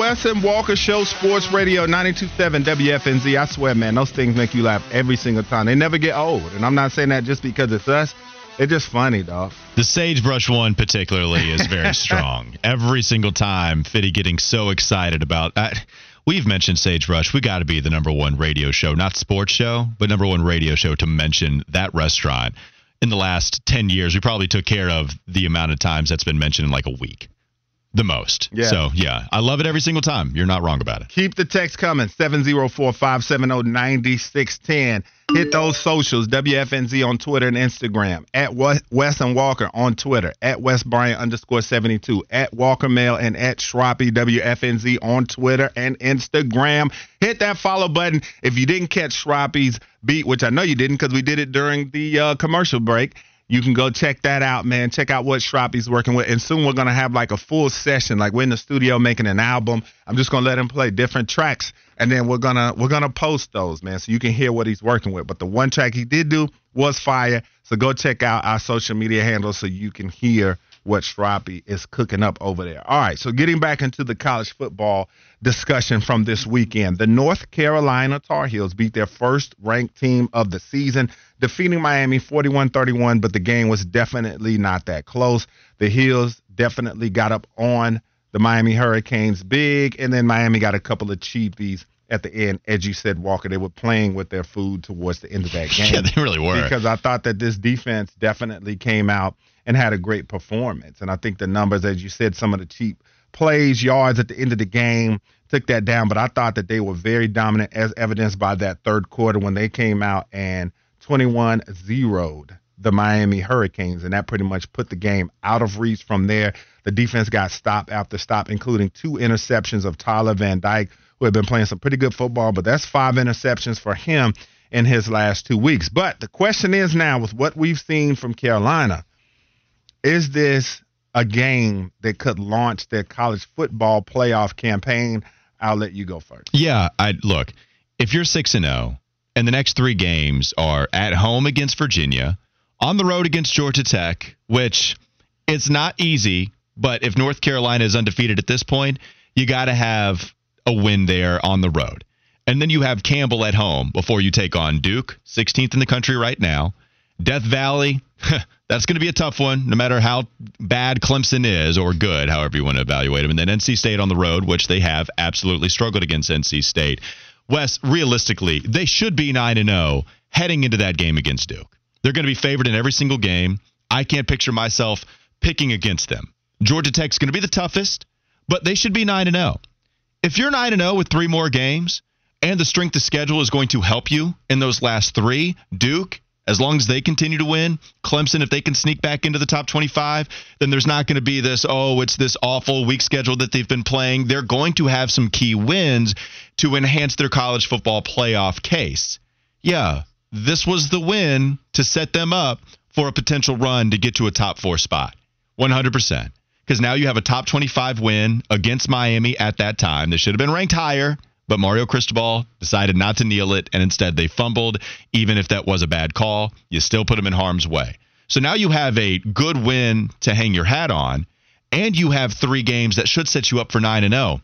The Wes and Walker Show, Sports Radio 927 WFNZ. I swear, man, those things make you laugh every single time. They never get old. And I'm not saying that just because it's us. They're just funny, dog. The sagebrush one particularly is very strong. Every single time, Fitty getting so excited about. We've mentioned sagebrush. We got to be the number one radio show, not sports show, but number one radio show to mention that restaurant. In the last ten years, we probably took care of the amount of times that's been mentioned in like a week. The most. Yeah. So yeah, I love it every single time. You're not wrong about it. Keep the text coming 704 570 9610. Hit those socials WFNZ on Twitter and Instagram. At Wes and Walker on Twitter. At Wes Bryant underscore 72. At Walker Mail and at Shroppy WFNZ on Twitter and Instagram. Hit that follow button. If you didn't catch Shroppy's beat, which I know you didn't because we did it during the uh, commercial break. You can go check that out, man. Check out what Shroppy's working with. And soon we're going to have like a full session. Like we're in the studio making an album. I'm just going to let him play different tracks. And then we're going to, we're going to post those, man. So you can hear what he's working with. But the one track he did do was fire. So go check out our social media handles so you can hear what Shroppy is cooking up over there. All right. So getting back into the college football discussion from this weekend. The North Carolina Tar Heels beat their first ranked team of the season, defeating Miami 41 31, but the game was definitely not that close. The Heels definitely got up on the Miami Hurricanes big, and then Miami got a couple of cheapies at the end. As you said, Walker, they were playing with their food towards the end of that game. Yeah, they really were. Because I thought that this defense definitely came out and had a great performance. And I think the numbers, as you said, some of the cheap plays, yards at the end of the game took that down. But I thought that they were very dominant, as evidenced by that third quarter when they came out and 21 zeroed the Miami Hurricanes. And that pretty much put the game out of reach from there. The defense got stop after stop, including two interceptions of Tyler Van Dyke, who had been playing some pretty good football, but that's five interceptions for him in his last two weeks. But the question is now, with what we've seen from Carolina, is this a game that could launch their college football playoff campaign? I'll let you go first. Yeah, I look. If you're six and zero, and the next three games are at home against Virginia, on the road against Georgia Tech, which it's not easy, but if North Carolina is undefeated at this point, you got to have a win there on the road. And then you have Campbell at home before you take on Duke, 16th in the country right now. Death Valley, that's going to be a tough one, no matter how bad Clemson is or good, however you want to evaluate them. And then NC State on the road, which they have absolutely struggled against NC State. Wes, realistically, they should be 9 and 0 heading into that game against Duke. They're going to be favored in every single game. I can't picture myself picking against them. Georgia Tech's going to be the toughest, but they should be 9 and 0. If you're 9 and 0 with 3 more games and the strength of schedule is going to help you in those last 3, Duke as long as they continue to win, Clemson, if they can sneak back into the top 25, then there's not going to be this, oh, it's this awful weak schedule that they've been playing. They're going to have some key wins to enhance their college football playoff case. Yeah, this was the win to set them up for a potential run to get to a top four spot. 100%. Because now you have a top 25 win against Miami at that time. They should have been ranked higher but Mario Cristobal decided not to kneel it, and instead they fumbled. Even if that was a bad call, you still put them in harm's way. So now you have a good win to hang your hat on, and you have three games that should set you up for 9 and 0.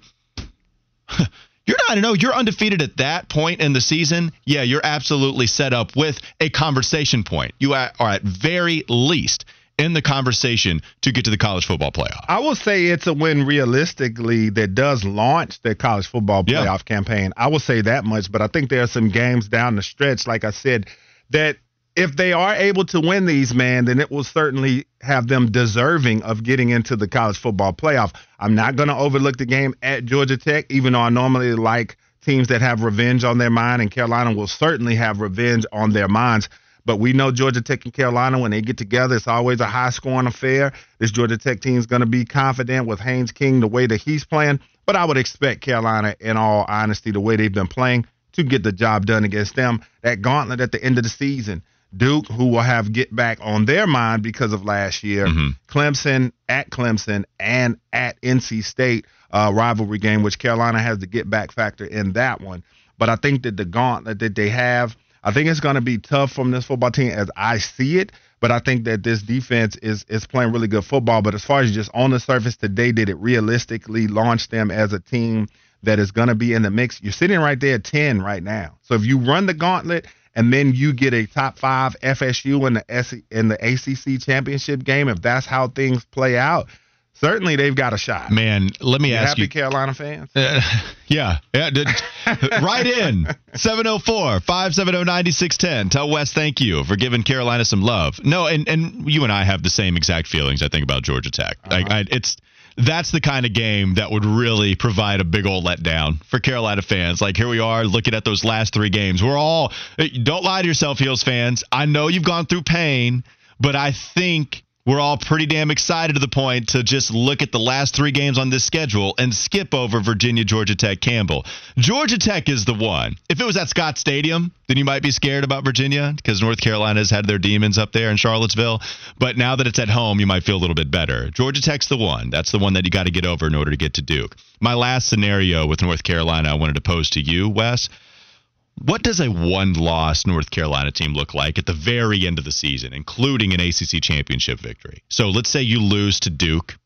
You're 9 0. You're undefeated at that point in the season. Yeah, you're absolutely set up with a conversation point. You are at very least in the conversation to get to the college football playoff. I will say it's a win realistically that does launch the college football playoff Yeah. campaign. I will say that much, but I think there are some games down the stretch, like I said, that if they are able to win these, man, then it will certainly have them deserving of getting into the college football playoff. I'm not going to overlook the game at Georgia Tech, even though I normally like teams that have revenge on their mind, and Carolina will certainly have revenge on their minds. But we know Georgia Tech and Carolina, when they get together, it's always a high scoring affair. This Georgia Tech team is going to be confident with Haynes King the way that he's playing. But I would expect Carolina, in all honesty, the way they've been playing, to get the job done against them. That gauntlet at the end of the season. Duke, who will have get back on their mind because of last year. Mm-hmm. Clemson at Clemson and at NC State uh, rivalry game, which Carolina has the get back factor in that one. But I think that the gauntlet that they have, I think it's going to be tough from this football team as I see it. But I think that this defense is is playing really good football. But as far as just on the surface today, did it realistically launch them as a team that is going to be in the mix? You're sitting right there at 10 right now. So if you run the gauntlet and then you get a top five FSU in the S- in the ACC championship game, if that's how things play out, certainly they've got a shot. Man, let me You ask happy you. Happy Carolina fans? Uh, yeah, yeah. Did, right in 704 570 9610. Tell Wes thank you for giving Carolina some love. No, and, and you and I have the same exact feelings, I think, about Georgia Tech. I, I, it's that's the kind of game that would really provide a big old letdown for Carolina fans. Like here we are looking at those last three games. We're all don't lie to yourself, Heels fans. I know you've gone through pain, but I think we're all pretty damn excited to the point to just look at the last three games on this schedule and skip over Virginia, Georgia Tech, Campbell. Georgia Tech is the one. If it was at Scott Stadium, then you might be scared about Virginia because North Carolina has had their demons up there in Charlottesville. But now that it's at home, you might feel a little bit better. Georgia Tech's the one. That's the one that you got to get over in order to get to Duke. My last scenario with North Carolina, I wanted to pose to you, Wes. What does a one loss North Carolina team look like at the very end of the season, including an ACC championship victory? So let's say you lose to Duke.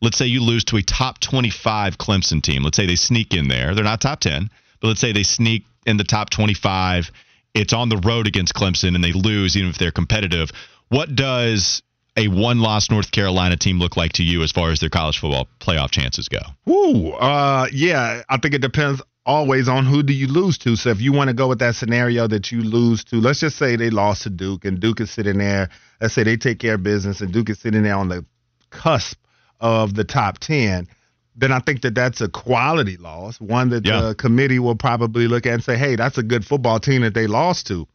Let's say you lose to a top 25 Clemson team. Let's say they sneak in there. They're not top 10, but let's say they sneak in the top 25. It's on the road against Clemson and they lose, even if they're competitive. What does a one loss North Carolina team look like to you as far as their college football playoff chances go? Woo. Uh, yeah, I think it depends always on who do you lose to. So if you want to go with that scenario that you lose to, let's just say they lost to Duke and Duke is sitting there. Let's say they take care of business and Duke is sitting there on the cusp of the top 10. Then I think that that's a quality loss, one that Yeah. the committee will probably look at and say, hey, that's a good football team that they lost to.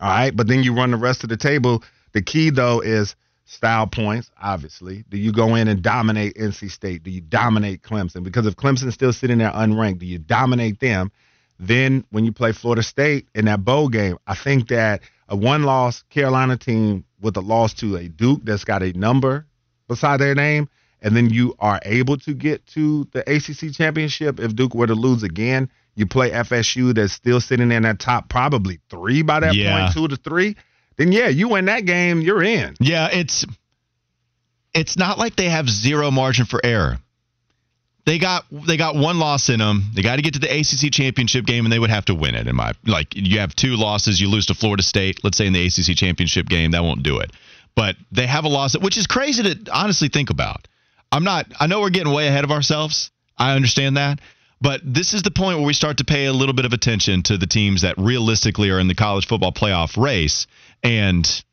All right. But then you run the rest of the table. The key, though, is style points, obviously. Do you go in and dominate NC State? Do you dominate Clemson? Because if Clemson's still sitting there unranked, do you dominate them? Then when you play Florida State in that bowl game, I think that a one loss Carolina team with a loss to a Duke that's got a number beside their name, and then you are able to get to the ACC championship if Duke were to lose again. You play FSU that's still sitting in that top probably three by that Yeah. point, two to three. Then yeah, you win that game, you're in. Yeah, it's it's not like they have zero margin for error. They got they got one loss in them. They got to get to the ACC championship game, and they would have to win it. In my like, you have two losses. You lose to Florida State, let's say in the ACC championship game, that won't do it. But they have a loss, which is crazy to honestly think about. I'm not. I know we're getting way ahead of ourselves. I understand that. But this is the point where we start to pay a little bit of attention to the teams that realistically are in the college football playoff race. And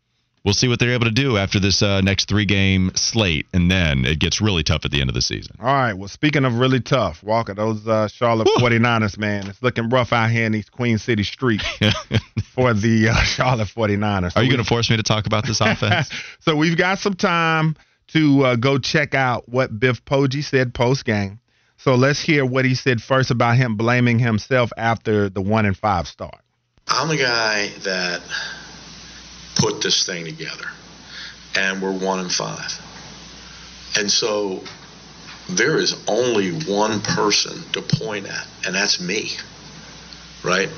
we'll see what they're able to do after this uh, next three game slate. And then it gets really tough at the end of the season. All right. Well, speaking of really tough, Walker, those uh, Charlotte 49ers, man, it's looking rough out here in these Queen City streets for the uh, Charlotte 49ers. So Are you going to force me to talk about this offense? so we've got some time to uh, go check out what Biff Poggi said post game. So let's hear what he said first about him blaming himself after the one and five start. I'm the guy that put this thing together, and we're one in five. And so there is only one person to point at, and that's me, right?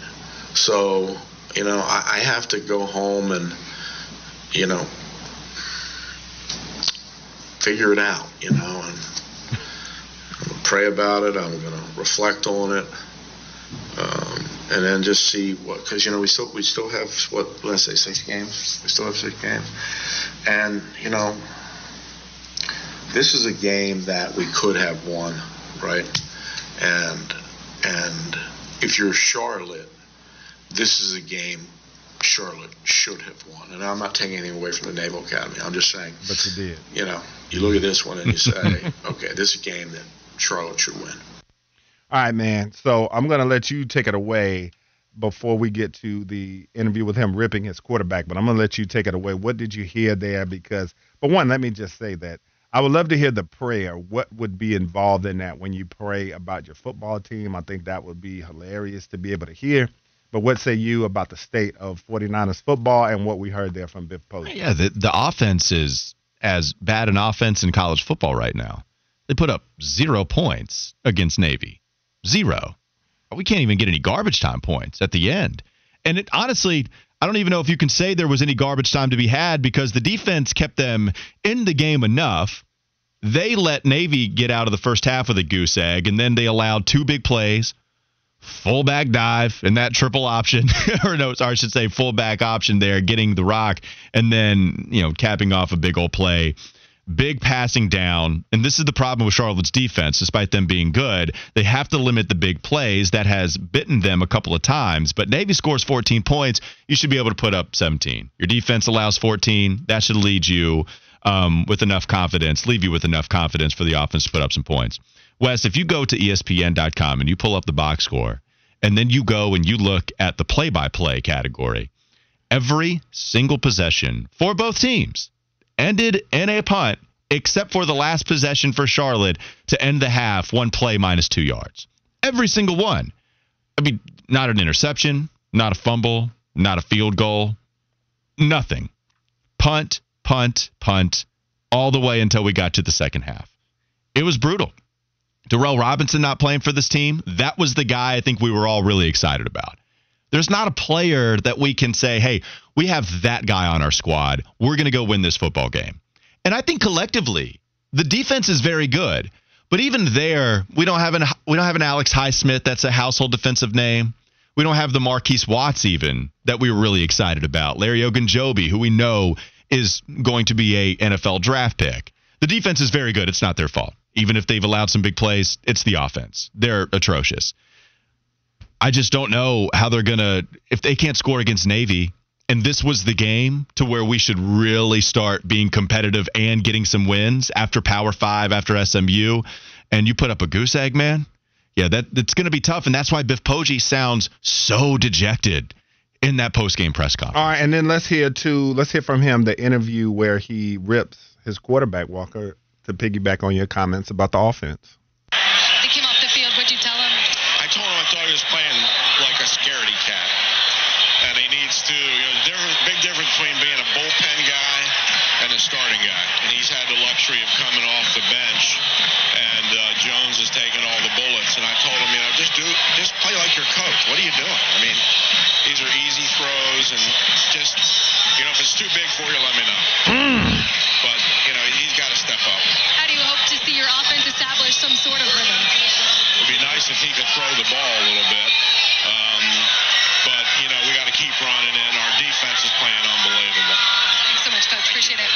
So, you know, I, I have to go home and, you know, figure it out, you know, and I'm gonna pray about it. I'm gonna reflect on it um, and then just see what because you know we still we still have what let's say six games we still have six games and you know this is a game that we could have won right and and if you're Charlotte this is a game Charlotte should have won. And I'm not taking anything away from the Naval Academy. I'm just saying, But you did. you know, you look at this one and you say, okay, this is a game that Charlotte should win. All right, man. So I'm gonna let you take it away before we get to the interview with him ripping his quarterback. But I'm gonna let you take it away. What did you hear there? Because, but one, let me just say that I would love to hear the prayer. What would be involved in that when you pray about your football team? I think that would be hilarious to be able to hear. But what say you about the state of 49ers football and what we heard there from Biff Poggi? Yeah, the the offense is as bad an offense in college football right now. They put up zero points against Navy. Zero. We can't even get any garbage time points at the end. And it honestly, I don't even know if you can say there was any garbage time to be had because the defense kept them in the game enough. They let Navy get out of the first half of the goose egg, and then they allowed two big plays, fullback dive, and that triple option, or no, sorry, I should say fullback option there, getting the rock, and then you know capping off a big old play big passing down. And this is the problem with Charlotte's defense, despite them being good. They have to limit the big plays. That has bitten them a couple of times. But Navy scores 14 points. You should be able to put up 17. Your defense allows 14. That should lead you um, with enough confidence, leave you with enough confidence for the offense to put up some points. Wes, if you go to ESPN.com and you pull up the box score, and then you go and you look at the play by play category, every single possession for both teams ended in a punt, except for the last possession for Charlotte to end the half, one play minus two yards. Every single one. I mean, not an interception, not a fumble, not a field goal, nothing. Punt, punt, punt, all the way until we got to the second half. It was brutal. Darrell Robinson not playing for this team, that was the guy I think we were all really excited about. There's not a player that we can say, hey, we have that guy on our squad. We're going to go win this football game. And I think collectively, the defense is very good. But even there, we don't have an we don't have an Alex Highsmith that's a household defensive name. We don't have the Marquise Watts even that we were really excited about. Larry Ogunjobi, who we know is going to be a NFL draft pick. The defense is very good. It's not their fault. Even if they've allowed some big plays, it's the offense. They're atrocious. I just don't know how they're going to, if they can't score against Navy, and this was the game to where we should really start being competitive and getting some wins after Power Five, after SMU, and you put up a goose egg, man. Yeah, that that's going to be tough, and that's why Biff Poggi sounds so dejected in that post game press conference. All right, and then let's hear too. Let's hear from him the interview where he rips his quarterback Walker to piggyback on your comments about the offense. They came off the field. What'd you tell him? I told him I thought he was playing like a scaredy cat, and he needs to. You know, the difference, big difference between being a bullpen guy and a starting guy, and luxury of coming off the bench, and uh, Jones has taken all the bullets. And I told him, you know, just do, just play like your coach. What are you doing? I mean, these are easy throws, and just, you know, if it's too big for you, let me know. But you know, he's got to step up. How do you hope to see your offense establish some sort of rhythm? It'd be nice if he could throw the ball a little bit. Um, but, you know, we got to keep running in. Our defense is playing unbelievable. Thanks so much, Coach. Appreciate it.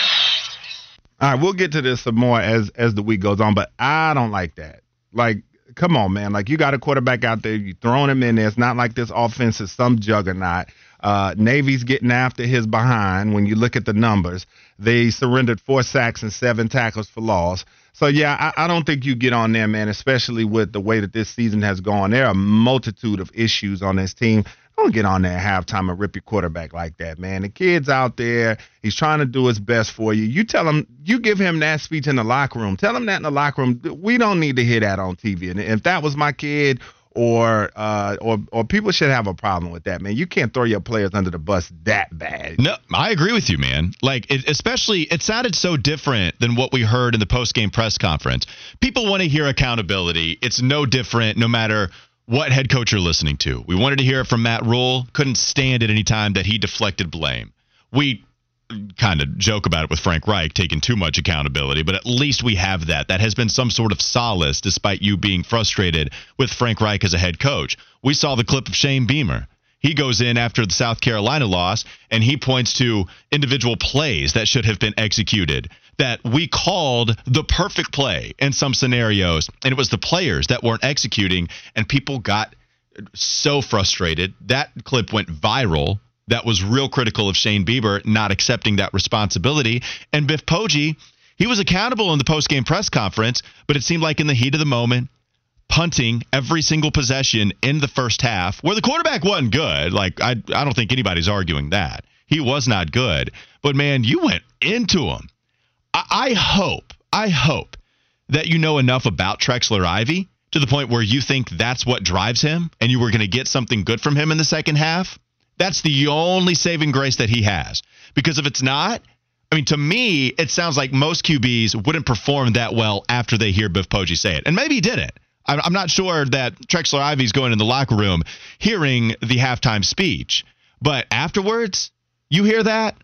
All right, we'll get to this some more as as the week goes on, but I don't like that. Like, come on, man. Like, you got a quarterback out there, you throwing him in there. It's not like this offense is some juggernaut. Uh, Navy's getting after his behind. When you look at the numbers, they surrendered four sacks and seven tackles for loss. So yeah, I, I don't think you get on there, man. Especially with the way that this season has gone, there are a multitude of issues on this team. Don't get on there at halftime and rip your quarterback like that, man. The kid's out there. He's trying to do his best for you. You tell him, you give him that speech in the locker room. Tell him that in the locker room. We don't need to hear that on TV. And if that was my kid or uh, or or people should have a problem with that, man. You can't throw your players under the bus that bad. No, I agree with you, man. Like, it, especially, it sounded so different than what we heard in the post game press conference. People want to hear accountability. It's no different, no matter what head coach you're listening to. We wanted to hear it from Matt Rhule. Couldn't stand at any time that he deflected blame. We kind of joke about it with Frank Reich taking too much accountability, but at least we have that. That has been some sort of solace despite you being frustrated with Frank Reich as a head coach. We saw the clip of Shane Beamer. He goes in after the South Carolina loss and he points to individual plays that should have been executed. That we called the perfect play in some scenarios, and it was the players that weren't executing, and people got so frustrated. That clip went viral that was real critical of Shane Beamer not accepting that responsibility. And Biff Poggi, he was accountable in the post-game press conference, but it seemed like in the heat of the moment, punting every single possession in the first half, where the quarterback wasn't good. Like I, I don't think anybody's arguing that he was not good. But man, you went into him. I, hope, I hope that you know enough about Trexler Ivy to the point where you think that's what drives him, and you were going to get something good from him in the second half. That's the only saving grace that he has. Because if it's not, I mean, to me, it sounds like most QBs wouldn't perform that well after they hear Biff Poggi say it. And maybe he didn't. I'm not sure that Trexler Ivy's going in the locker room hearing the halftime speech. But afterwards, you hear that?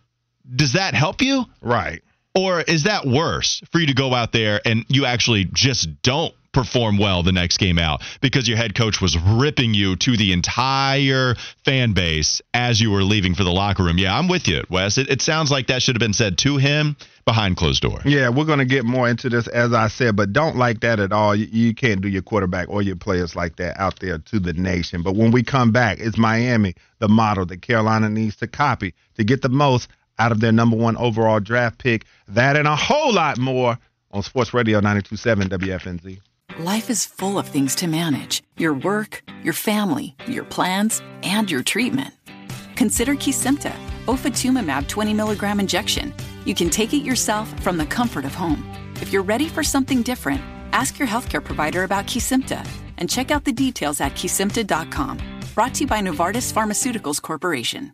Does that help you? Right. Or is that worse for you to go out there and you actually just don't perform well the next game out because your head coach was ripping you to the entire fan base as you were leaving for the locker room. Yeah, I'm with you, Wes. It, it sounds like that should have been said to him behind closed door. Yeah, we're going to get more into this as I said, but don't like that at all. You, you can't do your quarterback or your players like that out there to the nation. But when we come back, it's Miami, the model that Carolina needs to copy to get the most out of their number one overall draft pick. That and a whole lot more on Sports Radio 927 WFNZ. Life is full of things to manage your work, your family, your plans, and your treatment. Consider Kesimpta, ofatumumab 20 milligram injection. You can take it yourself from the comfort of home. If you're ready for something different, ask your healthcare provider about Kesimpta and check out the details at kesimpta.com. Brought to you by Novartis Pharmaceuticals Corporation.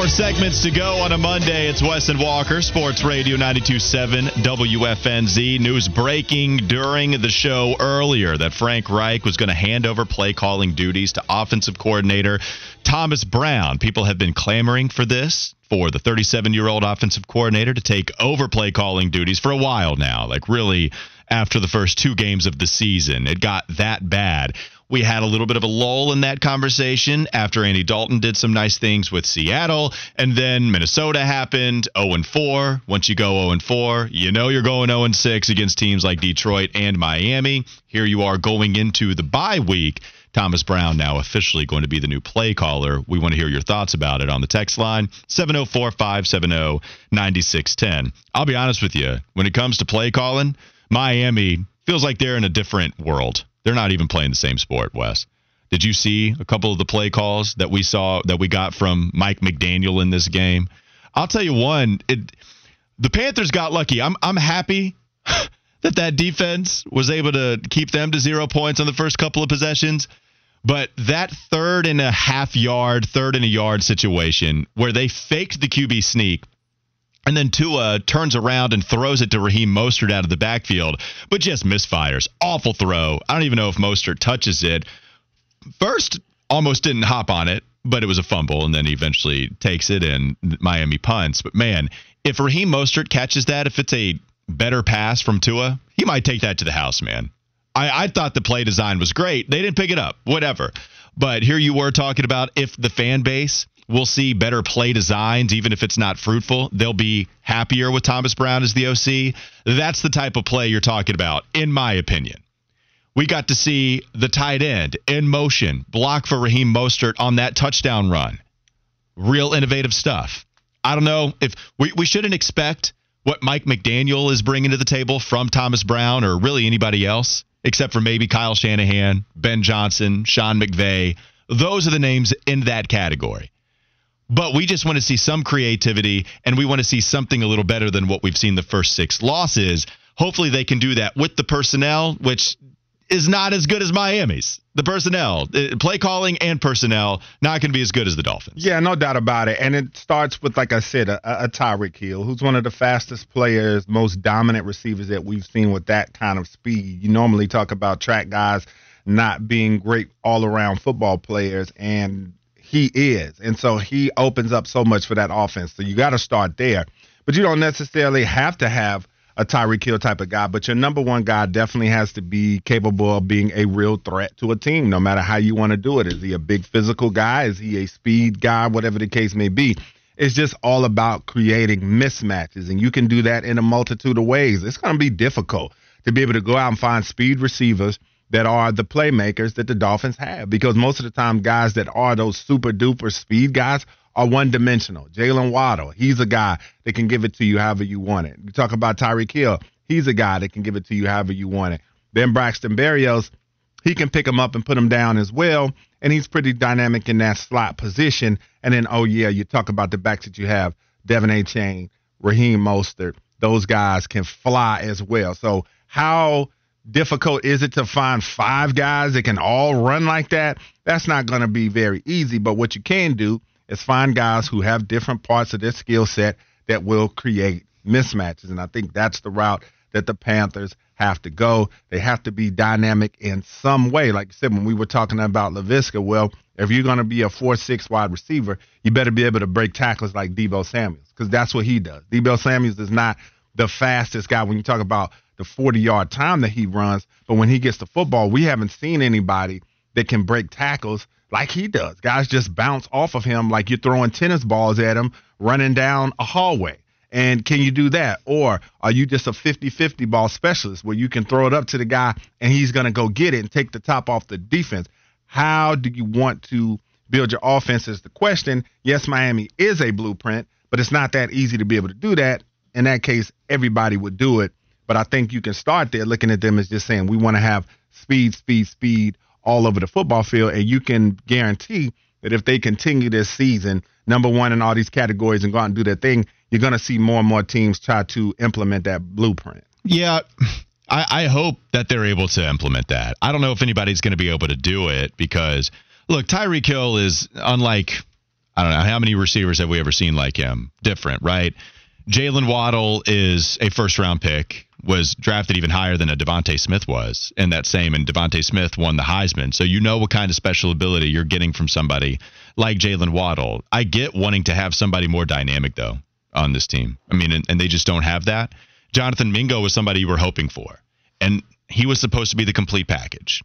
More segments to go on a Monday. It's Wes and Walker, Sports Radio 927 WFNZ. News breaking during the show earlier that Frank Reich was going to hand over play calling duties to offensive coordinator Thomas Brown. People have been clamoring for this for the 37 year old offensive coordinator to take over play calling duties for a while now. Like, really, after the first two games of the season, it got that bad. We had a little bit of a lull in that conversation after Andy Dalton did some nice things with Seattle, and then Minnesota happened 0 and 4. Once you go 0 and 4, you know you're going 0 and 6 against teams like Detroit and Miami. Here you are going into the bye week. Thomas Brown now officially going to be the new play caller. We want to hear your thoughts about it on the text line 704 570 9610. I'll be honest with you, when it comes to play calling, Miami feels like they're in a different world. They're not even playing the same sport, Wes. Did you see a couple of the play calls that we saw that we got from Mike McDaniel in this game? I'll tell you one, it, the Panthers got lucky. I'm I'm happy that that defense was able to keep them to 0 points on the first couple of possessions. But that third and a half yard, third and a yard situation where they faked the QB sneak and then Tua turns around and throws it to Raheem Mostert out of the backfield, but just misfires. Awful throw. I don't even know if Mostert touches it. First, almost didn't hop on it, but it was a fumble, and then he eventually takes it and Miami punts. But man, if Raheem Mostert catches that, if it's a better pass from Tua, he might take that to the house, man. I, I thought the play design was great. They didn't pick it up, whatever. But here you were talking about if the fan base will see better play designs, even if it's not fruitful. They'll be happier with Thomas Brown as the OC. That's the type of play you're talking about, in my opinion. We got to see the tight end in motion, block for Raheem Mostert on that touchdown run. Real innovative stuff. I don't know if we, we shouldn't expect what Mike McDaniel is bringing to the table from Thomas Brown or really anybody else, except for maybe Kyle Shanahan, Ben Johnson, Sean McVay. Those are the names in that category. But we just want to see some creativity and we want to see something a little better than what we've seen the first six losses. Hopefully they can do that with the personnel, which is not as good as Miami's. The personnel, uh, play calling and personnel, not going to be as good as the Dolphins. Yeah, no doubt about it. And it starts with, like I said, a, a Tyreek Hill, who's one of the fastest players, most dominant receivers that we've seen with that kind of speed. You normally talk about track guys not being great all around football players, and he is. And so he opens up so much for that offense. So you got to start there. But you don't necessarily have to have a Tyreek Hill type of guy, but your number one guy definitely has to be capable of being a real threat to a team, no matter how you want to do it. Is he a big physical guy? Is he a speed guy? Whatever the case may be. It's just all about creating mismatches, and you can do that in a multitude of ways. It's going to be difficult to be able to go out and find speed receivers that are the playmakers that the Dolphins have because most of the time, guys that are those super duper speed guys are one dimensional. Jaylen Waddle, he's a guy that can give it to you however you want it. You talk about Tyreek Hill, he's a guy that can give it to you however you want it. Then Braxton Berrios, he can pick him up and put him down as well, and he's pretty dynamic in that slot position. And then, oh yeah, you talk about the backs that you have, De'Von Achane, Raheem Mostert, those guys can fly as well. So how difficult is it to find five guys that can all run like that? That's not going to be very easy. But what you can do is find guys who have different parts of their skill set that will create mismatches. And I think that's the route that the Panthers have to go. They have to be dynamic in some way. Like I said, when we were talking about Laviska, well, if you're going to be a 4 6 wide receiver, you better be able to break tackles like Deebo Samuels because that's what he does. Deebo Samuels is not the fastest guy when you talk about the 40 yard time that he runs, but when he gets the football, we haven't seen anybody that can break tackles like he does. Guys just bounce off of him like you're throwing tennis balls at him running down a hallway. And can you do that? Or are you just a 50 50 ball specialist where you can throw it up to the guy and he's going to go get it and take the top off the defense? How do you want to build your offense? Is the question. Yes, Miami is a blueprint, but it's not that easy to be able to do that. In that case, everybody would do it. But I think you can start there looking at them as just saying, we want to have speed, speed, speed all over the football field. And you can guarantee that if they continue this season, number one in all these categories and go out and do their thing, you're going to see more and more teams try to implement that blueprint. Yeah. I, I hope that they're able to implement that. I don't know if anybody's going to be able to do it because, look, Tyreek Hill is unlike, I don't know, how many receivers have we ever seen like him? Different, right? Jaylen Waddle is a first round pick was drafted even higher than a DeVonta Smith was in that same, and DeVonta Smith won the Heisman. So you know what kind of special ability you're getting from somebody like Jaylen Waddle. I get wanting to have somebody more dynamic though on this team. I mean, and, and they just don't have that. Jonathan Mingo was somebody you were hoping for, and he was supposed to be the complete package.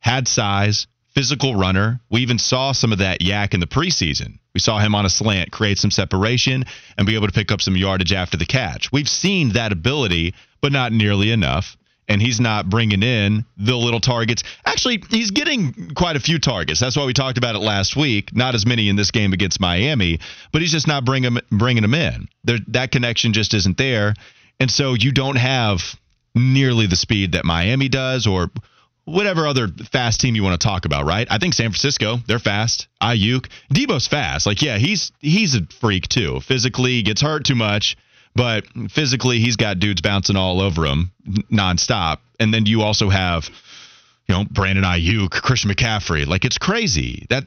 Had size, physical runner. We even saw some of that YAC in the preseason. We saw him on a slant create some separation and be able to pick up some yardage after the catch. We've seen that ability but not nearly enough. And he's not bringing in the little targets. Actually, he's getting quite a few targets. That's why we talked about it last week. Not as many in this game against Miami, but he's just not bringing bringing them in. There, that connection just isn't there, and so you don't have nearly the speed that Miami does, or whatever other fast team you want to talk about, right? I think San Francisco, they're fast. Aiyuk, Deebo's fast. Like, yeah, he's he's a freak too. Physically, gets hurt too much but physically, he's got dudes bouncing all over him nonstop. And then you also have, you know, Brandon Aiyuk, Christian McCaffrey. Like it's crazy that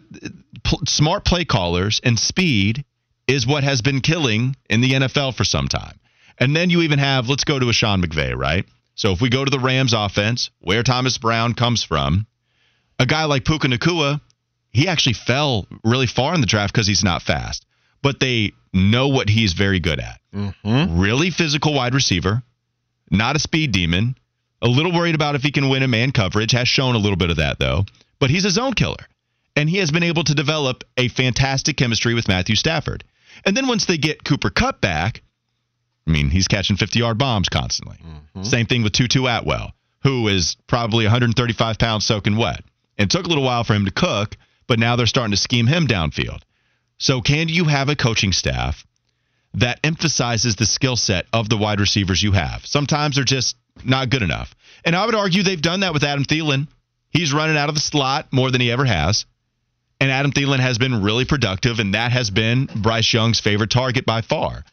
p- smart play callers and speed is what has been killing in the NFL for some time. And then you even have, let's go to a Sean McVay, right? So if we go to the Rams offense, where Thomas Brown comes from, a guy like Puka Nacua, he actually fell really far in the draft because he's not fast but they know what he's very good at. Mm-hmm. Really physical wide receiver, not a speed demon. A little worried about if he can win a man coverage, has shown a little bit of that though. But he's a zone killer. And he has been able to develop a fantastic chemistry with Matthew Stafford. And then once they get Cooper Kupp back, I mean, he's catching 50 yard bombs constantly. Mm-hmm. Same thing with Tutu Atwell, who is probably 135 pounds soaking wet. And it took a little while for him to cook, but now they're starting to scheme him downfield. So, can you have a coaching staff that emphasizes the skill set of the wide receivers you have? Sometimes they're just not good enough. And I would argue they've done that with Adam Thielen. He's running out of the slot more than he ever has. And Adam Thielen has been really productive, and that has been Bryce Young's favorite target by far.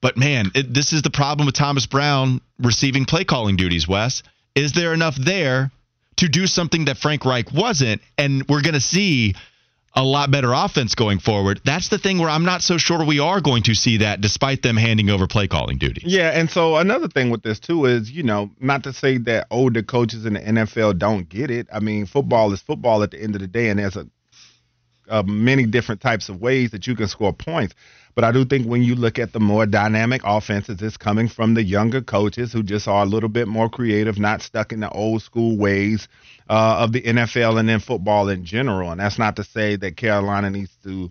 But man, it, this is the problem with Thomas Brown receiving play calling duties, Wes. Is there enough there to do something that Frank Reich wasn't, and we're going to see a lot better offense going forward. That's the thing where I'm not so sure we are going to see that despite them handing over play calling duty. Yeah, and so another thing with this too is, you know, not to say that older coaches in the NFL don't get it. I mean, football is football at the end of the day, and there's a, a many different types of ways that you can score points. But I do think when you look at the more dynamic offenses, it's coming from the younger coaches who just are a little bit more creative, not stuck in the old school ways uh, of the NFL and then football in general. And that's not to say that Carolina needs to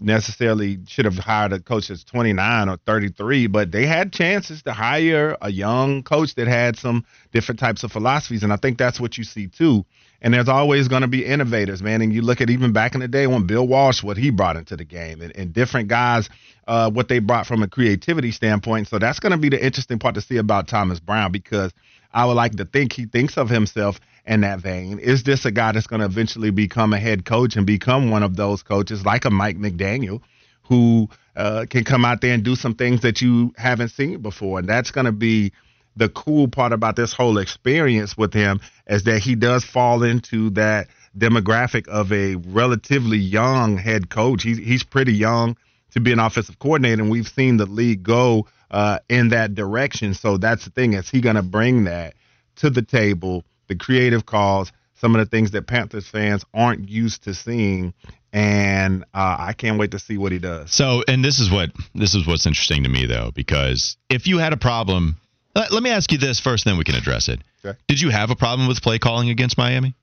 necessarily should have hired a coach that's 29 or 33, but they had chances to hire a young coach that had some different types of philosophies. And I think that's what you see too. And there's always going to be innovators, man. And you look at even back in the day when Bill Walsh, what he brought into the game, and, and different guys, uh, what they brought from a creativity standpoint. So that's going to be the interesting part to see about Thomas Brown because I would like to think he thinks of himself in that vein. Is this a guy that's going to eventually become a head coach and become one of those coaches like a Mike McDaniel who uh, can come out there and do some things that you haven't seen before? And that's going to be the cool part about this whole experience with him is that he does fall into that demographic of a relatively young head coach. He's he's pretty young to be an offensive coordinator, and we've seen the league go uh, in that direction. So that's the thing: is he going to bring that to the table? The creative calls, some of the things that Panthers fans aren't used to seeing, and uh, I can't wait to see what he does. So, and this is what this is what's interesting to me though, because if you had a problem let, let me ask you this first, then we can address it. Okay. Did you have a problem with play calling against Miami?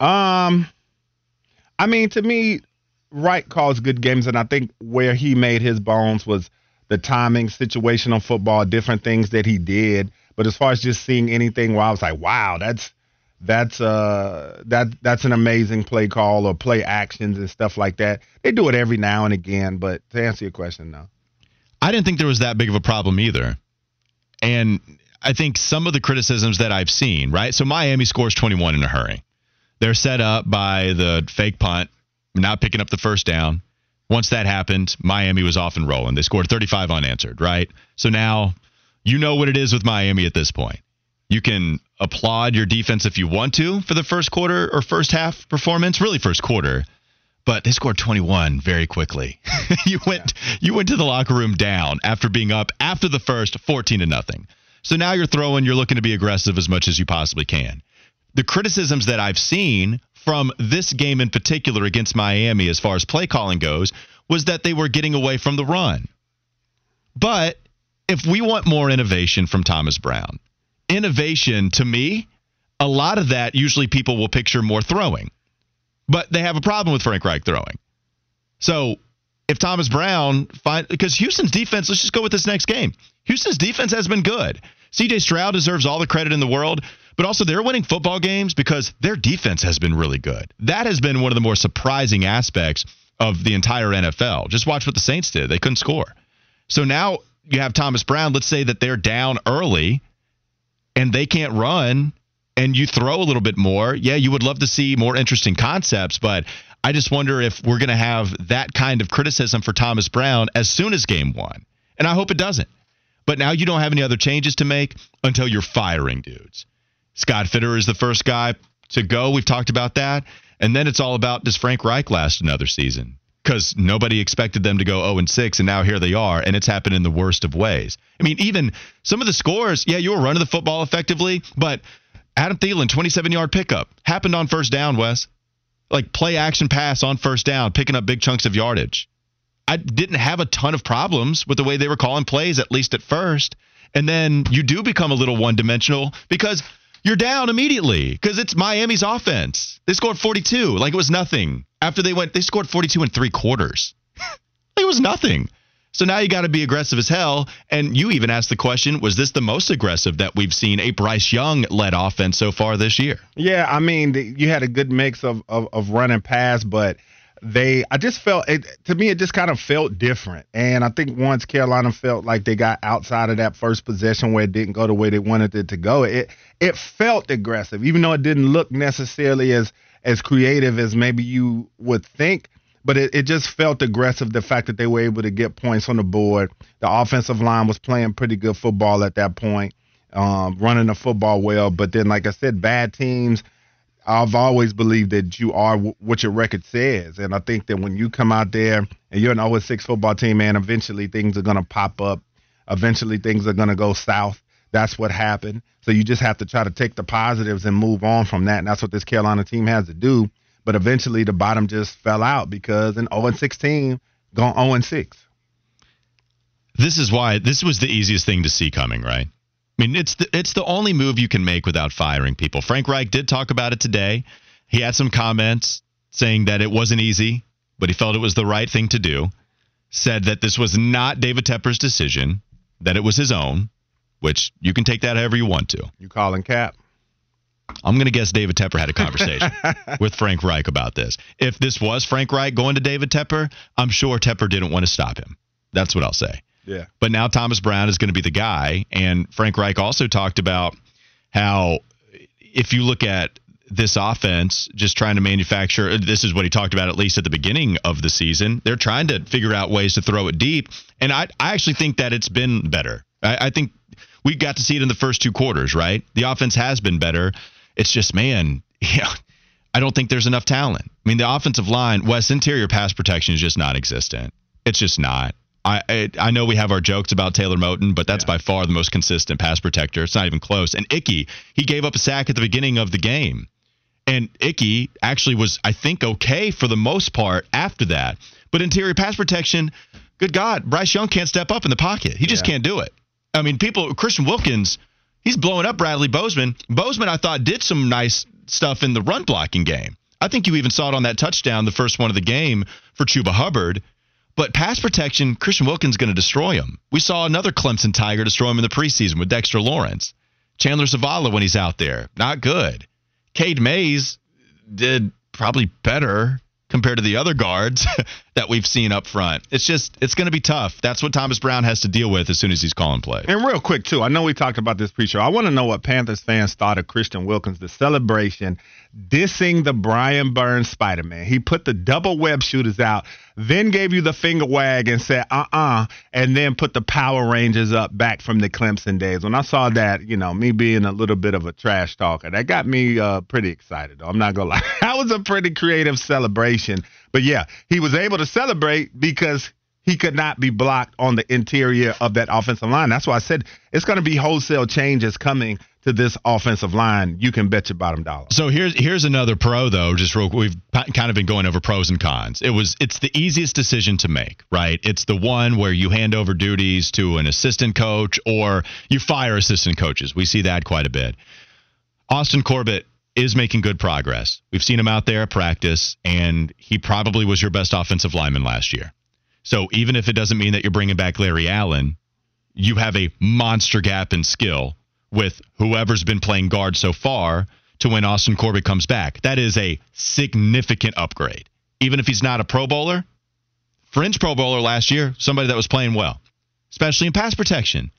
Um, I mean, to me, Reich calls good games, and I think where he made his bones was the timing, situational football, different things that he did. But as far as just seeing anything where I was like, wow, that's that's uh that that's an amazing play call or play actions and stuff like that. They do it every now and again, but to answer your question, no. I didn't think there was that big of a problem either. And I think some of the criticisms that I've seen, right? So Miami scores 21 in a hurry. They're set up by the fake punt, not picking up the first down. Once that happened, Miami was off and rolling. They scored 35 unanswered, right? So now you know what it is with Miami at this point. You can applaud your defense if you want to for the first quarter or first half performance, really first quarter but they scored 21 very quickly. you went yeah. you went to the locker room down after being up after the first 14 to nothing. So now you're throwing, you're looking to be aggressive as much as you possibly can. The criticisms that I've seen from this game in particular against Miami as far as play calling goes was that they were getting away from the run. But if we want more innovation from Thomas Brown, innovation to me, a lot of that usually people will picture more throwing but they have a problem with Frank Reich throwing. So if Thomas Brown find because Houston's defense, let's just go with this next game. Houston's defense has been good. CJ Stroud deserves all the credit in the world, but also they're winning football games because their defense has been really good. That has been one of the more surprising aspects of the entire NFL. Just watch what the Saints did. They couldn't score. So now you have Thomas Brown. Let's say that they're down early and they can't run and you throw a little bit more, yeah, you would love to see more interesting concepts, but I just wonder if we're going to have that kind of criticism for Thomas Brown as soon as game one. And I hope it doesn't. But now you don't have any other changes to make until you're firing dudes. Scott Fitterer is the first guy to go. We've talked about that. And then it's all about does Frank Reich last another season? Because nobody expected them to go 0 and 6, and now here they are, and it's happened in the worst of ways. I mean, even some of the scores, yeah, you were running the football effectively, but Adam Thielen, 27 yard pickup. Happened on first down, Wes. Like play action pass on first down, picking up big chunks of yardage. I didn't have a ton of problems with the way they were calling plays, at least at first. And then you do become a little one dimensional because you're down immediately because it's Miami's offense. They scored 42 like it was nothing. After they went, they scored 42 in three quarters. it was nothing. So now you got to be aggressive as hell. And you even asked the question was this the most aggressive that we've seen a Bryce Young led offense so far this year? Yeah, I mean, you had a good mix of, of, of run and pass, but they, I just felt, it, to me, it just kind of felt different. And I think once Carolina felt like they got outside of that first possession where it didn't go the way they wanted it to go, it, it felt aggressive, even though it didn't look necessarily as, as creative as maybe you would think but it, it just felt aggressive the fact that they were able to get points on the board. The offensive line was playing pretty good football at that point. um, running the football well. But then, like I said, bad teams. I've always believed that you are w- what your record says, and I think that when you come out there and you're an 0 6 football team, man, eventually things are gonna pop up. Eventually things are gonna go south. That's what happened. So you just have to try to take the positives and move on from that. And that's what this Carolina team has to do. But eventually the bottom just fell out because an 0 16 gone 0 6. This is why this was the easiest thing to see coming, right? I mean, it's the, it's the only move you can make without firing people. Frank Reich did talk about it today. He had some comments saying that it wasn't easy, but he felt it was the right thing to do. Said that this was not David Tepper's decision, that it was his own, which you can take that however you want to. You calling Cap? I'm going to guess David Tepper had a conversation with Frank Reich about this. If this was Frank Reich going to David Tepper, I'm sure Tepper didn't want to stop him. That's what I'll say. Yeah. But now Thomas Brown is going to be the guy. And Frank Reich also talked about how if you look at this offense, just trying to manufacture, this is what he talked about at least at the beginning of the season. They're trying to figure out ways to throw it deep. And I, I actually think that it's been better. I, I think we got to see it in the first two quarters, right? The offense has been better. It's just, man, yeah, I don't think there's enough talent. I mean, the offensive line, West interior pass protection is just non existent. It's just not. I, I, I know we have our jokes about Taylor Moton, but that's yeah. by far the most consistent pass protector. It's not even close. And Icky, he gave up a sack at the beginning of the game. And Icky actually was, I think, okay for the most part after that. But interior pass protection, good God, Bryce Young can't step up in the pocket. He just yeah. can't do it. I mean, people, Christian Wilkins, he's blowing up Bradley Bozeman. Bozeman, I thought, did some nice stuff in the run blocking game. I think you even saw it on that touchdown, the first one of the game for Chuba Hubbard. But pass protection, Christian Wilkins going to destroy him. We saw another Clemson Tiger destroy him in the preseason with Dexter Lawrence. Chandler Zavala when he's out there, not good. Cade Mays did probably better compared to the other guards that we've seen up front. It's just it's going to be tough. That's what Thomas Brown has to deal with as soon as he's calling play. And real quick too, I know we talked about this pre-show. I want to know what Panthers fans thought of Christian Wilkins, the celebration, dissing the Brian Burns Spider-Man. He put the double web shooters out, then gave you the finger wag and said uh-uh, and then put the Power Rangers up back from the Clemson days. When I saw that, you know, me being a little bit of a trash talker, that got me uh, pretty excited. Though. I'm not gonna lie, that was a pretty creative celebration. But yeah, he was able to celebrate because he could not be blocked on the interior of that offensive line. That's why I said it's going to be wholesale changes coming to this offensive line. You can bet your bottom dollar. So here's here's another pro though. Just real, we've kind of been going over pros and cons. It was it's the easiest decision to make, right? It's the one where you hand over duties to an assistant coach or you fire assistant coaches. We see that quite a bit. Austin Corbett is making good progress. We've seen him out there at practice, and he probably was your best offensive lineman last year. So even if it doesn't mean that you're bringing back Larry Allen, you have a monster gap in skill with whoever's been playing guard so far to when Austin Corbett comes back. That is a significant upgrade. Even if he's not a Pro Bowler, fringe Pro Bowler last year, somebody that was playing well, especially in pass protection.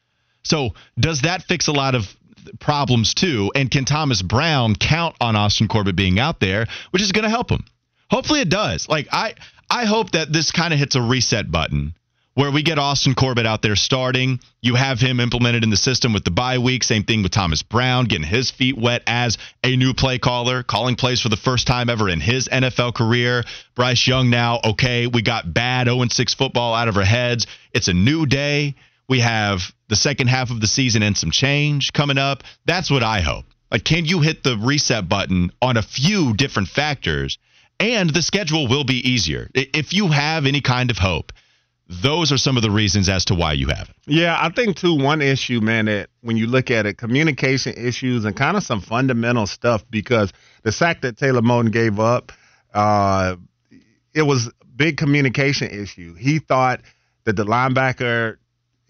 So does that fix a lot of problems too. And can Thomas Brown count on Austin Corbett being out there, which is going to help him? Hopefully it does. Like I I hope that this kind of hits a reset button where we get Austin Corbett out there starting. You have him implemented in the system with the bye week. Same thing with Thomas Brown getting his feet wet as a new play caller, calling plays for the first time ever in his NFL career. Bryce Young now, okay, we got bad 0 6 football out of our heads. It's a new day. We have the second half of the season and some change coming up. That's what I hope. Like, can you hit the reset button on a few different factors? And the schedule will be easier. If you have any kind of hope, those are some of the reasons as to why you have it. Yeah, I think too one issue, man, that when you look at it, communication issues and kind of some fundamental stuff because the sack that Taylor Moton gave up, uh, it was big communication issue. He thought that the linebacker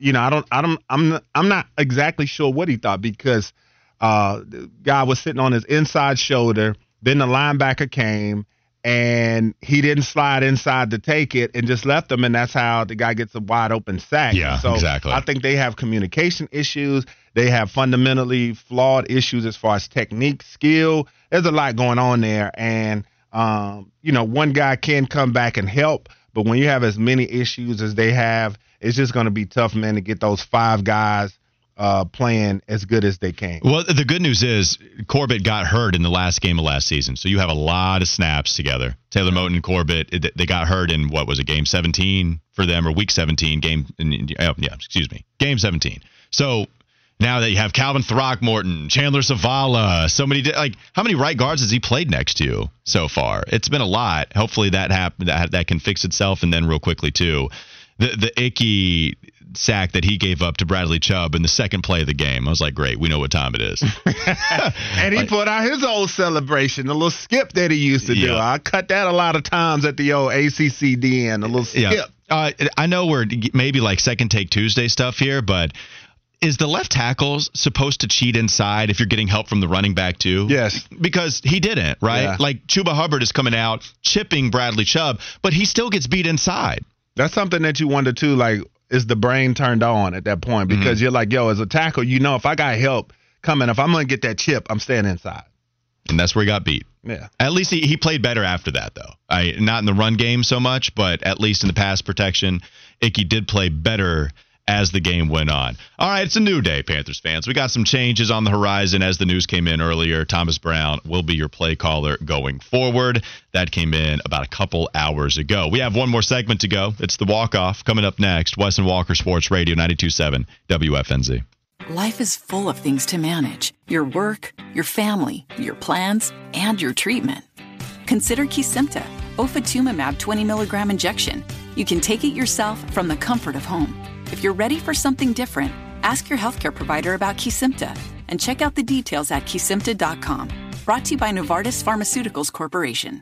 you know, I don't, I don't, I'm, I'm not exactly sure what he thought because uh, the guy was sitting on his inside shoulder. Then the linebacker came and he didn't slide inside to take it and just left him, and that's how the guy gets a wide open sack. Yeah, so exactly. I think they have communication issues. They have fundamentally flawed issues as far as technique, skill. There's a lot going on there, and um, you know, one guy can come back and help, but when you have as many issues as they have it's just going to be tough, man, to get those five guys uh, playing as good as they can. Well, the good news is Corbett got hurt in the last game of last season, so you have a lot of snaps together. Taylor Moton, Corbett, they got hurt in what was it, game 17 for them or week 17? Game, oh, yeah, excuse me, game 17. So now that you have Calvin Throckmorton, Chandler Zavala, so many like how many right guards has he played next to you so far? It's been a lot. Hopefully that happen that that can fix itself, and then real quickly too, the the icky sack that he gave up to Bradley Chubb in the second play of the game. I was like, great, we know what time it is. and he Like- put out his old celebration, the little skip that he used to do. I cut that a lot of times at the old ACCDN, the little skip. Yeah. Uh, I know we're maybe like second take Tuesday stuff here, but is the left tackle supposed to cheat inside if you're getting help from the running back too? Yes. Because he didn't, right? Yeah. Like Chuba Hubbard is coming out chipping Bradley Chubb, but he still gets beat inside. That's something that you wonder too. Like, is the brain turned on at that point? Mm-hmm. Because you're like, yo, as a tackle, you know, if I got help coming, if I'm gonna get that chip, I'm staying inside. And that's where he got beat. Yeah. At least he, he played better after that, though. I not in the run game so much, but at least in the pass protection, Icky did play better as the game went on. All right, it's a new day, Panthers fans. We got some changes on the horizon as the news came in earlier. Thomas Brown will be your play caller going forward. That came in about a couple hours ago. We have one more segment to go. It's the walk off coming up next. Wes and Walker Sports Radio 927 WFNZ. Life is full of things to manage your work, your family, your plans, and your treatment. Consider Kesimpta, ofatumumab 20 milligram injection. You can take it yourself from the comfort of home. If you're ready for something different, ask your healthcare provider about Kesimpta and check out the details at kesimpta.com. Brought to you by Novartis Pharmaceuticals Corporation.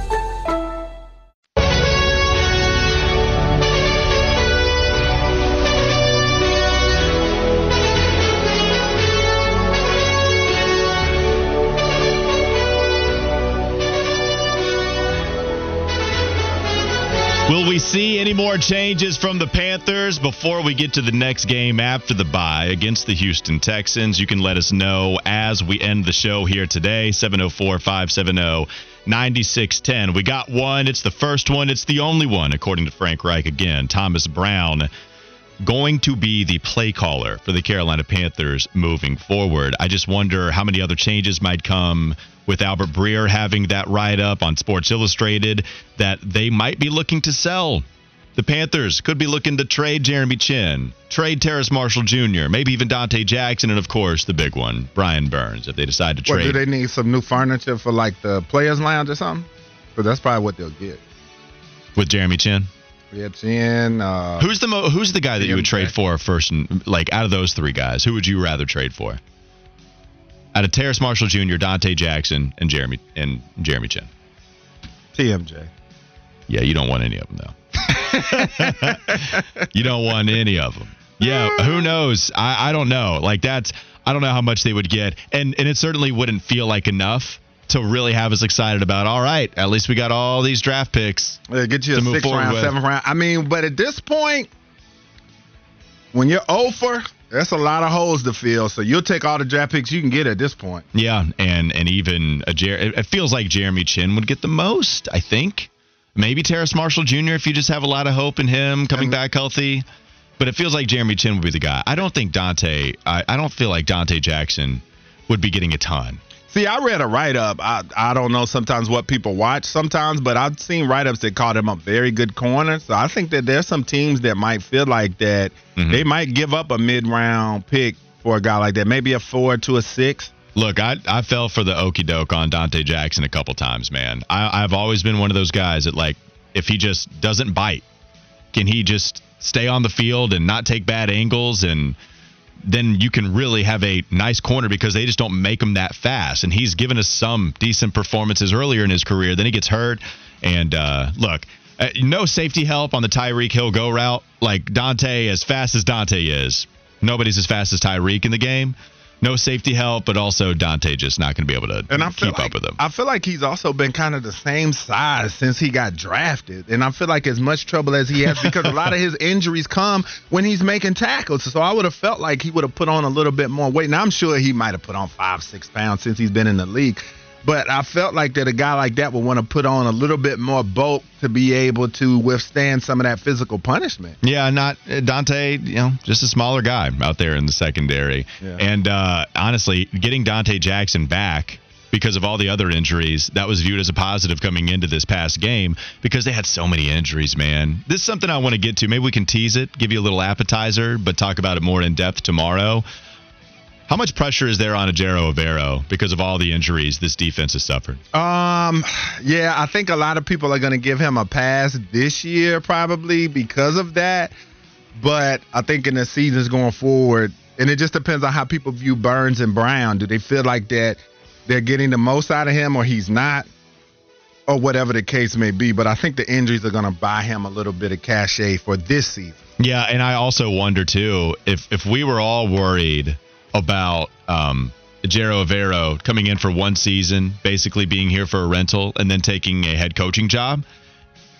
Will we see any more changes from the Panthers before we get to the next game after the bye against the Houston Texans? You can let us know as we end the show here today, 704 570 9610. We got one. It's the first one. It's the only one, according to Frank Reich again. Thomas Brown going to be the play caller for the Carolina Panthers moving forward. I just wonder how many other changes might come with Albert Breer having that write up on Sports Illustrated that they might be looking to sell. The Panthers could be looking to trade Jeremy Chinn, trade Terrace Marshall Jr., maybe even Donte Jackson, and of course the big one, Brian Burns, if they decide to What trade. do they need some new furniture for like the players' lounge or something? But that's probably what they'll get. with Jeremy Chinn? Yeah, Chinn. Uh, Who's the mo- who's the guy that you would trade for first? And like out of those three guys, who would you rather trade for? Out of Terrace Marshall Jr., Donte Jackson, and Jeremy and Jeremy Chinn. TMJ. Yeah, you don't want any of them though. you don't want any of them. Yeah, who knows? I, I don't know. Like that's I don't know how much they would get, and and it certainly wouldn't feel like enough to really have us excited about. All right, at least we got all these draft picks. Yeah, get you To a move six round, with. seventh round. I mean, but at this point, when you're over, that's a lot of holes to fill. So you'll take all the draft picks you can get at this point. Yeah, and and even a Jer- it feels like Jeremy Chinn would get the most. I think maybe Terrace Marshall Jr. if you just have a lot of hope in him coming And- back healthy. But it feels like Jeremy Chinn would be the guy. I don't think Donte. I, I don't feel like Donte Jackson would be getting a ton. See, I read a write up. I I don't know sometimes what people watch sometimes, but I've seen write ups that called him a very good corner. So I think that there's some teams that might feel like that Mhm. they might give up a mid round pick for a guy like that, maybe a four to a six. Look, I I fell for the okey doke on Donte Jackson a couple times, man. I, I've always been one of those guys that like if he just doesn't bite, can he just stay on the field and not take bad angles and then you can really have a nice corner because they just don't make him that fast. And he's given us some decent performances earlier in his career. Then he gets hurt. And uh, look, uh, no safety help on the Tyreek Hill go route. Like Donte, as fast as Donte is, nobody's as fast as Tyreek in the game. No safety help, but also Donte just not going to be able to And I keep like, up with him. I feel like he's also been kind of the same size since he got drafted. And I feel like as much trouble as he has because a lot of his injuries come when he's making tackles. So I would have felt like he would have put on a little bit more weight. Now I'm sure he might have put on five, six pounds since he's been in the league. But I felt like that a guy like that would want to put on a little bit more bulk to be able to withstand some of that physical punishment. Yeah, not uh, Donte. You know, just a smaller guy out there in the secondary. Yeah. And uh, honestly, getting Donte Jackson back because of all the other injuries, that was viewed as a positive coming into this past game because they had so many injuries. Man, this is something I want to get to. Maybe we can tease it, give you a little appetizer, but talk about it more in depth tomorrow. How much pressure is there on Ejiro Evero because of all the injuries this defense has suffered? Um, yeah, I think a lot of people are going to give him a pass this year, probably because of that. But I think in the seasons going forward, and it just depends on how people view Burns and Brown. Do they feel like that they're getting the most out of him, or he's not, or whatever the case may be? But I think the injuries are going to buy him a little bit of cachet for this season. Yeah, and I also wonder too if if we were all worried about um Jero Evero coming in for one season, basically being here for a rental and then taking a head coaching job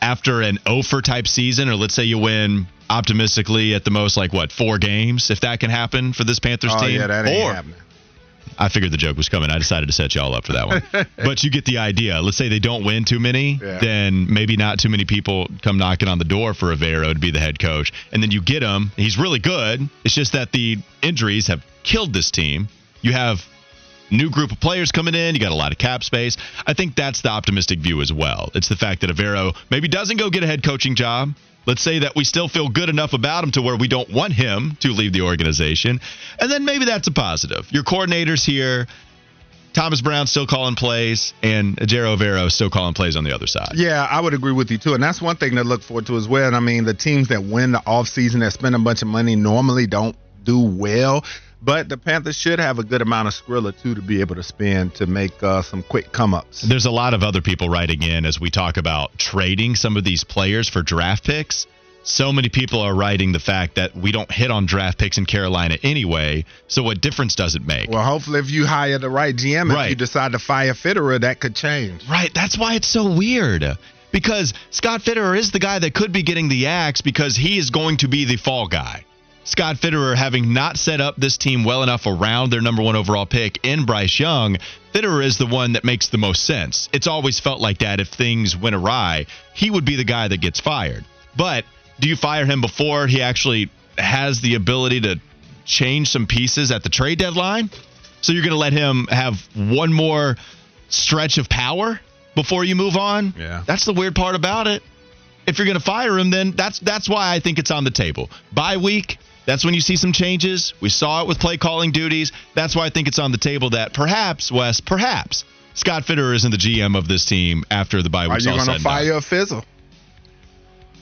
after an Ofer type season, or let's say you win optimistically at the most like what four games, if that can happen for this Panthers Oh team. yeah, or happening. I figured the joke was coming. I decided to set y'all up for that one. but you get the idea. Let's say they don't win too many, Yeah. then maybe not too many people come knocking on the door for Evero to be the head coach. And then you get him. He's really good. It's just that the injuries have killed this team. You have new group of players coming in. You got a lot of cap space. I think that's the optimistic view as well. It's the fact that Evero maybe doesn't go get a head coaching job. Let's say that we still feel good enough about him to where we don't want him to leave the organization. And then maybe that's a positive. Your coordinators here, Thomas Brown still calling plays, and Jero Evero still calling plays on the other side. Yeah, I would agree with you too. And that's one thing to look forward to as well. And I mean, the teams that win the offseason that spend a bunch of money normally don't do well. But the Panthers should have a good amount of Skrilla too to be able to spend to make uh, some quick come ups. There's a lot of other people writing in as we talk about trading some of these players for draft picks. So many people are writing the fact that we don't hit on draft picks in Carolina anyway. So what difference does it make? Well, hopefully, if you hire the right GM, if Right. you decide to fire Fitterer, that could change. Right. That's why it's so weird. Because Scott Fitterer is the guy that could be getting the axe because he is going to be the fall guy. Scott Fitterer having not set up this team well enough around their number one overall pick in Bryce Young, Fitterer is the one that makes the most sense. It's always felt like that if things went awry, he would be the guy that gets fired. But do you fire him before he actually has the ability to change some pieces at the trade deadline? So you're going to let him have one more stretch of power before you move on? Yeah. That's the weird part about it. If you're going to fire him, then that's that's why I think it's on the table. Bye week, that's when you see some changes. We saw it with play calling duties. That's why I think it's on the table that perhaps, Wes, perhaps Scott Fitterer isn't the GM of this team after the bye Are week's you going to fire a fizzle?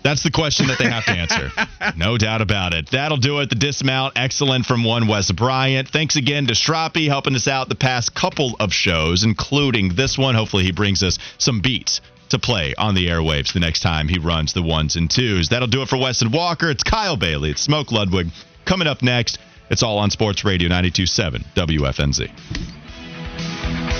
That's the question that they have to answer. no doubt about it. That'll do it. The dismount, excellent from one Wes Bryant. Thanks again to Stroppy helping us out the past couple of shows, including this one. Hopefully, he brings us some beats to play on the airwaves the next time he runs the ones and twos. That'll do it for Wes and Walker. It's Kyle Bailey. It's Smoke Ludwig. Coming up next, it's all on Sports Radio 927 WFNZ.